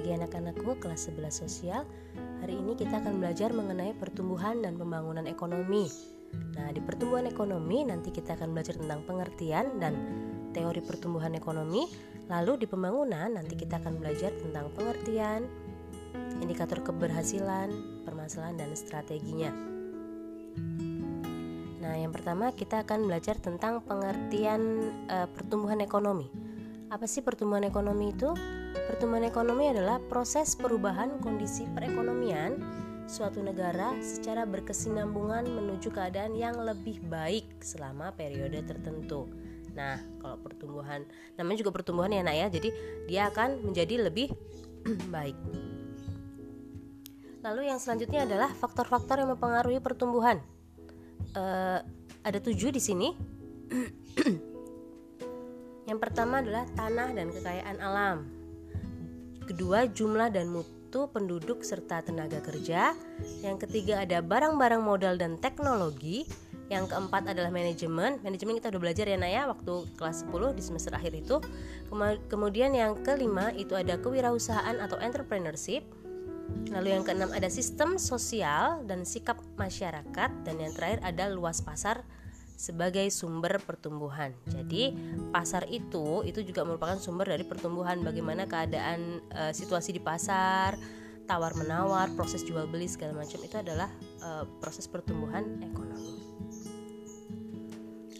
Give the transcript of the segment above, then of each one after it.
pagi anak-anakku kelas 11 sosial. Hari ini kita akan belajar mengenai pertumbuhan dan pembangunan ekonomi. Nah di pertumbuhan ekonomi nanti kita akan belajar tentang pengertian dan teori pertumbuhan ekonomi. Lalu di pembangunan nanti kita akan belajar tentang pengertian, indikator keberhasilan, permasalahan dan strateginya. Nah yang pertama kita akan belajar tentang pengertian e, pertumbuhan ekonomi. Apa sih pertumbuhan ekonomi itu? Pertumbuhan ekonomi adalah proses perubahan kondisi perekonomian suatu negara secara berkesinambungan menuju keadaan yang lebih baik selama periode tertentu. Nah, kalau pertumbuhan, namanya juga pertumbuhan ya nak ya, jadi dia akan menjadi lebih baik. Lalu yang selanjutnya adalah faktor-faktor yang mempengaruhi pertumbuhan. Uh, ada tujuh di sini. Yang pertama adalah tanah dan kekayaan alam. Kedua, jumlah dan mutu penduduk serta tenaga kerja. Yang ketiga ada barang-barang modal dan teknologi. Yang keempat adalah manajemen. Manajemen kita udah belajar ya Naya waktu kelas 10 di semester akhir itu. Kemudian yang kelima itu ada kewirausahaan atau entrepreneurship. Lalu yang keenam ada sistem sosial dan sikap masyarakat dan yang terakhir ada luas pasar sebagai sumber pertumbuhan. Jadi pasar itu itu juga merupakan sumber dari pertumbuhan. Bagaimana keadaan e, situasi di pasar, tawar menawar, proses jual beli segala macam itu adalah e, proses pertumbuhan ekonomi.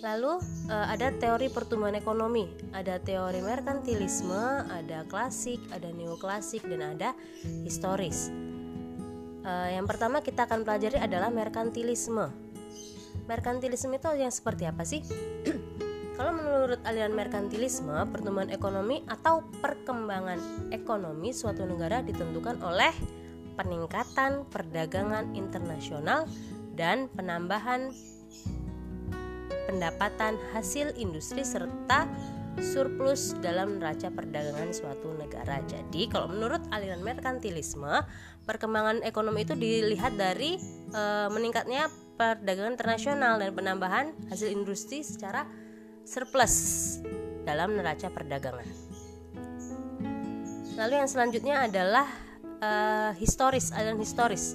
Lalu e, ada teori pertumbuhan ekonomi, ada teori merkantilisme, ada klasik, ada neoklasik dan ada historis. E, yang pertama kita akan pelajari adalah merkantilisme merkantilisme itu yang seperti apa sih? Kalau menurut aliran merkantilisme, pertumbuhan ekonomi atau perkembangan ekonomi suatu negara ditentukan oleh peningkatan perdagangan internasional dan penambahan pendapatan hasil industri serta surplus dalam neraca perdagangan suatu negara. Jadi, kalau menurut aliran merkantilisme, perkembangan ekonomi itu dilihat dari e, meningkatnya perdagangan internasional dan penambahan hasil industri secara surplus dalam neraca perdagangan. Lalu yang selanjutnya adalah uh, historis, aliran historis.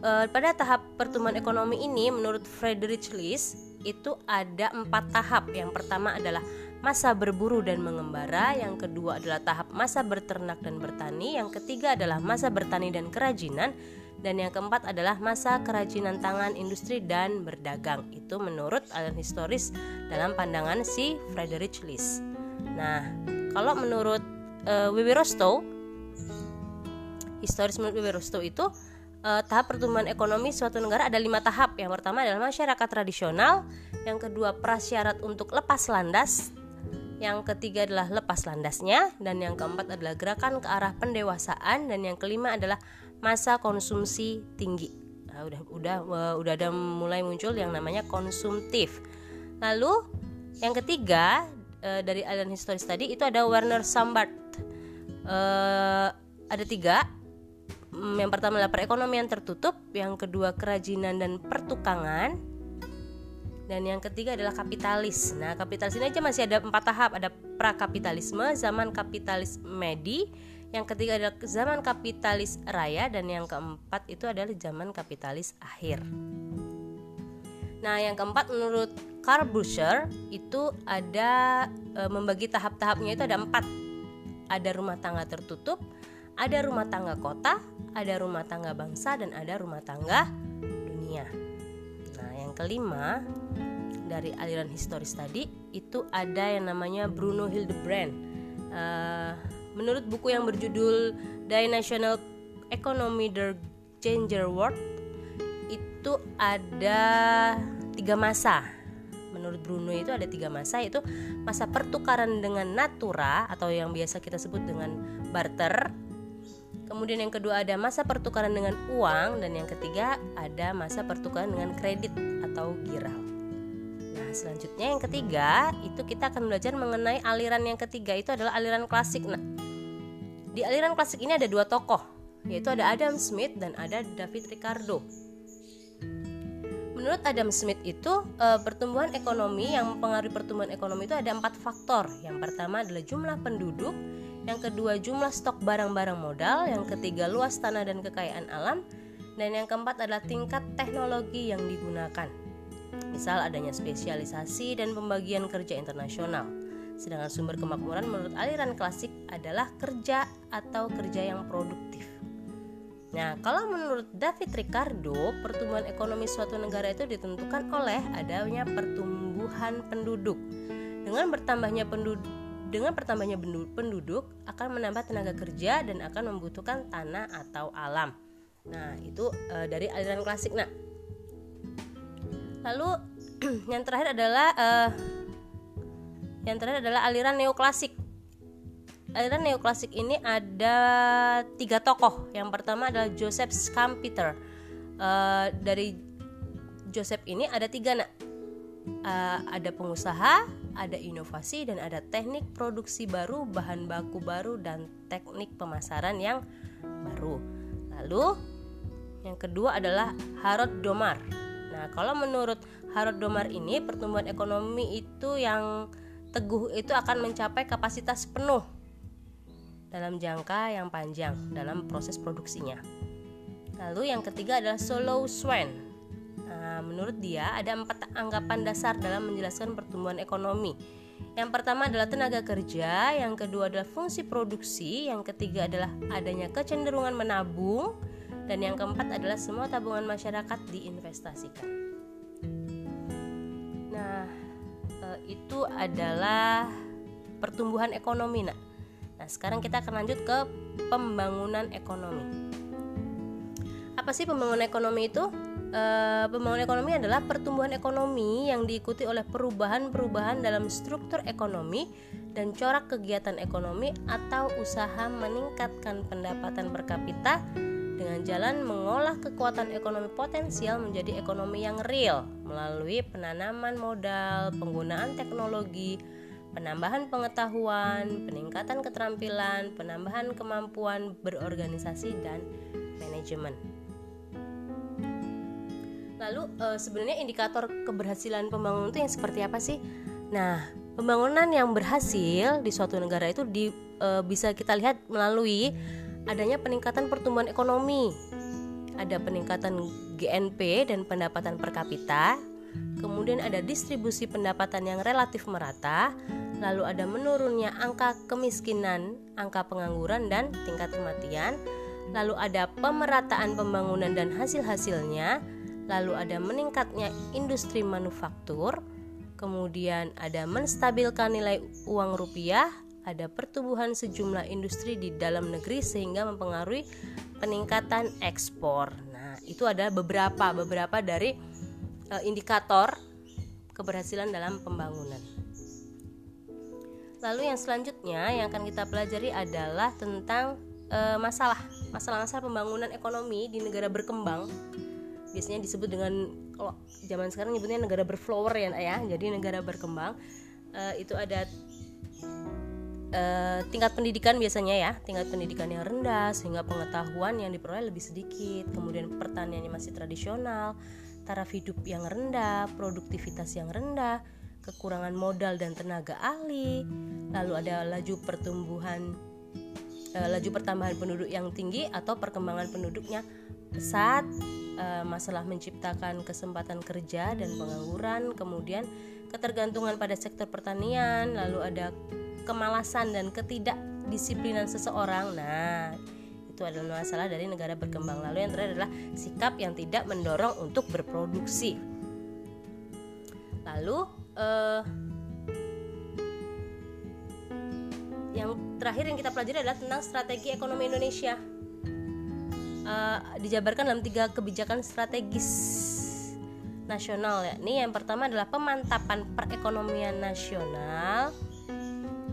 Uh, pada tahap pertumbuhan ekonomi ini, menurut Friedrich List, itu ada empat tahap. Yang pertama adalah masa berburu dan mengembara, yang kedua adalah tahap masa berternak dan bertani, yang ketiga adalah masa bertani dan kerajinan, dan yang keempat adalah masa kerajinan tangan industri dan berdagang. Itu menurut aliran historis dalam pandangan si Friedrich List. Nah, kalau menurut uh, Wiwi Rostow, historis menurut Wiwi Rostow itu uh, tahap pertumbuhan ekonomi suatu negara ada lima tahap. Yang pertama adalah masyarakat tradisional, yang kedua prasyarat untuk lepas landas, yang ketiga adalah lepas landasnya, dan yang keempat adalah gerakan ke arah pendewasaan, dan yang kelima adalah masa konsumsi tinggi. Nah, udah udah uh, udah ada mulai muncul yang namanya konsumtif. Lalu yang ketiga uh, dari aliran historis tadi itu ada Werner Sambart. Uh, ada tiga. Hmm, yang pertama adalah perekonomian tertutup, yang kedua kerajinan dan pertukangan, dan yang ketiga adalah kapitalis. Nah, kapitalis ini aja masih ada empat tahap. Ada prakapitalisme, zaman kapitalis medi, yang ketiga adalah zaman kapitalis raya dan yang keempat itu adalah zaman kapitalis akhir. Nah, yang keempat menurut Karl Buscher itu ada e, membagi tahap-tahapnya itu ada empat. Ada rumah tangga tertutup, ada rumah tangga kota, ada rumah tangga bangsa dan ada rumah tangga dunia. Nah, yang kelima dari aliran historis tadi itu ada yang namanya Bruno Hildebrand. Uh, Menurut buku yang berjudul The National Economy The Changer World itu ada tiga masa. Menurut Bruno itu ada tiga masa yaitu masa pertukaran dengan natura atau yang biasa kita sebut dengan barter. Kemudian yang kedua ada masa pertukaran dengan uang dan yang ketiga ada masa pertukaran dengan kredit atau giral. Selanjutnya yang ketiga itu kita akan belajar mengenai aliran yang ketiga itu adalah aliran klasik. Nah, di aliran klasik ini ada dua tokoh, yaitu ada Adam Smith dan ada David Ricardo. Menurut Adam Smith itu e, pertumbuhan ekonomi yang mempengaruhi pertumbuhan ekonomi itu ada empat faktor. Yang pertama adalah jumlah penduduk, yang kedua jumlah stok barang-barang modal, yang ketiga luas tanah dan kekayaan alam, dan yang keempat adalah tingkat teknologi yang digunakan. Misal adanya spesialisasi dan pembagian kerja internasional. Sedangkan sumber kemakmuran menurut aliran klasik adalah kerja atau kerja yang produktif. Nah, kalau menurut David Ricardo, pertumbuhan ekonomi suatu negara itu ditentukan oleh adanya pertumbuhan penduduk. Dengan bertambahnya penduduk dengan bertambahnya penduduk akan menambah tenaga kerja dan akan membutuhkan tanah atau alam. Nah, itu e, dari aliran klasik. Nah, lalu yang terakhir adalah e, yang terakhir adalah aliran neoklasik aliran neoklasik ini ada tiga tokoh. Yang pertama adalah Joseph Schumpeter. Uh, dari Joseph ini ada tiga nak. Uh, ada pengusaha, ada inovasi dan ada teknik produksi baru, bahan baku baru dan teknik pemasaran yang baru. Lalu yang kedua adalah Harold Domar. Nah, kalau menurut Harold Domar ini pertumbuhan ekonomi itu yang teguh itu akan mencapai kapasitas penuh dalam jangka yang panjang dalam proses produksinya. Lalu yang ketiga adalah Solo Swan. Nah, menurut dia ada empat anggapan dasar dalam menjelaskan pertumbuhan ekonomi. Yang pertama adalah tenaga kerja, yang kedua adalah fungsi produksi, yang ketiga adalah adanya kecenderungan menabung, dan yang keempat adalah semua tabungan masyarakat diinvestasikan. Nah, eh, itu adalah pertumbuhan ekonomi. Nah, Nah, sekarang kita akan lanjut ke pembangunan ekonomi. Apa sih pembangunan ekonomi itu? E, pembangunan ekonomi adalah pertumbuhan ekonomi yang diikuti oleh perubahan-perubahan dalam struktur ekonomi dan corak kegiatan ekonomi atau usaha meningkatkan pendapatan per kapita dengan jalan mengolah kekuatan ekonomi potensial menjadi ekonomi yang real melalui penanaman modal, penggunaan teknologi, penambahan pengetahuan, peningkatan keterampilan, penambahan kemampuan berorganisasi dan manajemen. Lalu e, sebenarnya indikator keberhasilan pembangunan itu yang seperti apa sih? Nah, pembangunan yang berhasil di suatu negara itu di, e, bisa kita lihat melalui adanya peningkatan pertumbuhan ekonomi, ada peningkatan GNP dan pendapatan per kapita, kemudian ada distribusi pendapatan yang relatif merata, lalu ada menurunnya angka kemiskinan, angka pengangguran, dan tingkat kematian, lalu ada pemerataan pembangunan dan hasil-hasilnya, lalu ada meningkatnya industri manufaktur, kemudian ada menstabilkan nilai uang rupiah, ada pertumbuhan sejumlah industri di dalam negeri sehingga mempengaruhi peningkatan ekspor. Nah, itu ada beberapa beberapa dari uh, indikator keberhasilan dalam pembangunan. Lalu yang selanjutnya yang akan kita pelajari adalah tentang e, masalah masalah-masalah pembangunan ekonomi di negara berkembang. Biasanya disebut dengan kalau zaman sekarang nyebutnya negara berflower ya, ya. Jadi negara berkembang e, itu ada e, tingkat pendidikan biasanya ya, tingkat pendidikan yang rendah sehingga pengetahuan yang diperoleh lebih sedikit. Kemudian pertaniannya masih tradisional, taraf hidup yang rendah, produktivitas yang rendah kekurangan modal dan tenaga ahli, lalu ada laju pertumbuhan eh, laju pertambahan penduduk yang tinggi atau perkembangan penduduknya pesat, eh, masalah menciptakan kesempatan kerja dan pengangguran, kemudian ketergantungan pada sektor pertanian, lalu ada kemalasan dan ketidakdisiplinan seseorang. Nah, itu adalah masalah dari negara berkembang. Lalu yang terakhir adalah sikap yang tidak mendorong untuk berproduksi. Lalu uh, yang terakhir yang kita pelajari adalah tentang strategi ekonomi Indonesia uh, dijabarkan dalam tiga kebijakan strategis nasional ya. Ini yang pertama adalah pemantapan perekonomian nasional,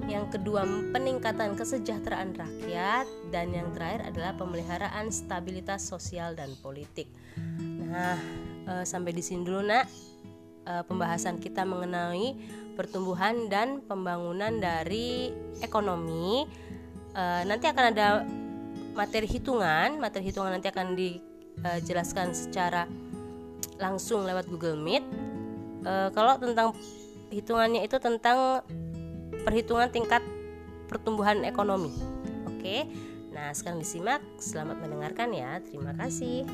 yang kedua peningkatan kesejahteraan rakyat, dan yang terakhir adalah pemeliharaan stabilitas sosial dan politik. Nah, uh, sampai di sini dulu nak uh, pembahasan kita mengenai pertumbuhan dan pembangunan dari ekonomi. Uh, nanti akan ada materi hitungan, materi hitungan nanti akan dijelaskan secara langsung lewat Google Meet. Uh, kalau tentang hitungannya itu tentang perhitungan tingkat pertumbuhan ekonomi. Oke. Nah, sekarang disimak. Selamat mendengarkan ya. Terima kasih.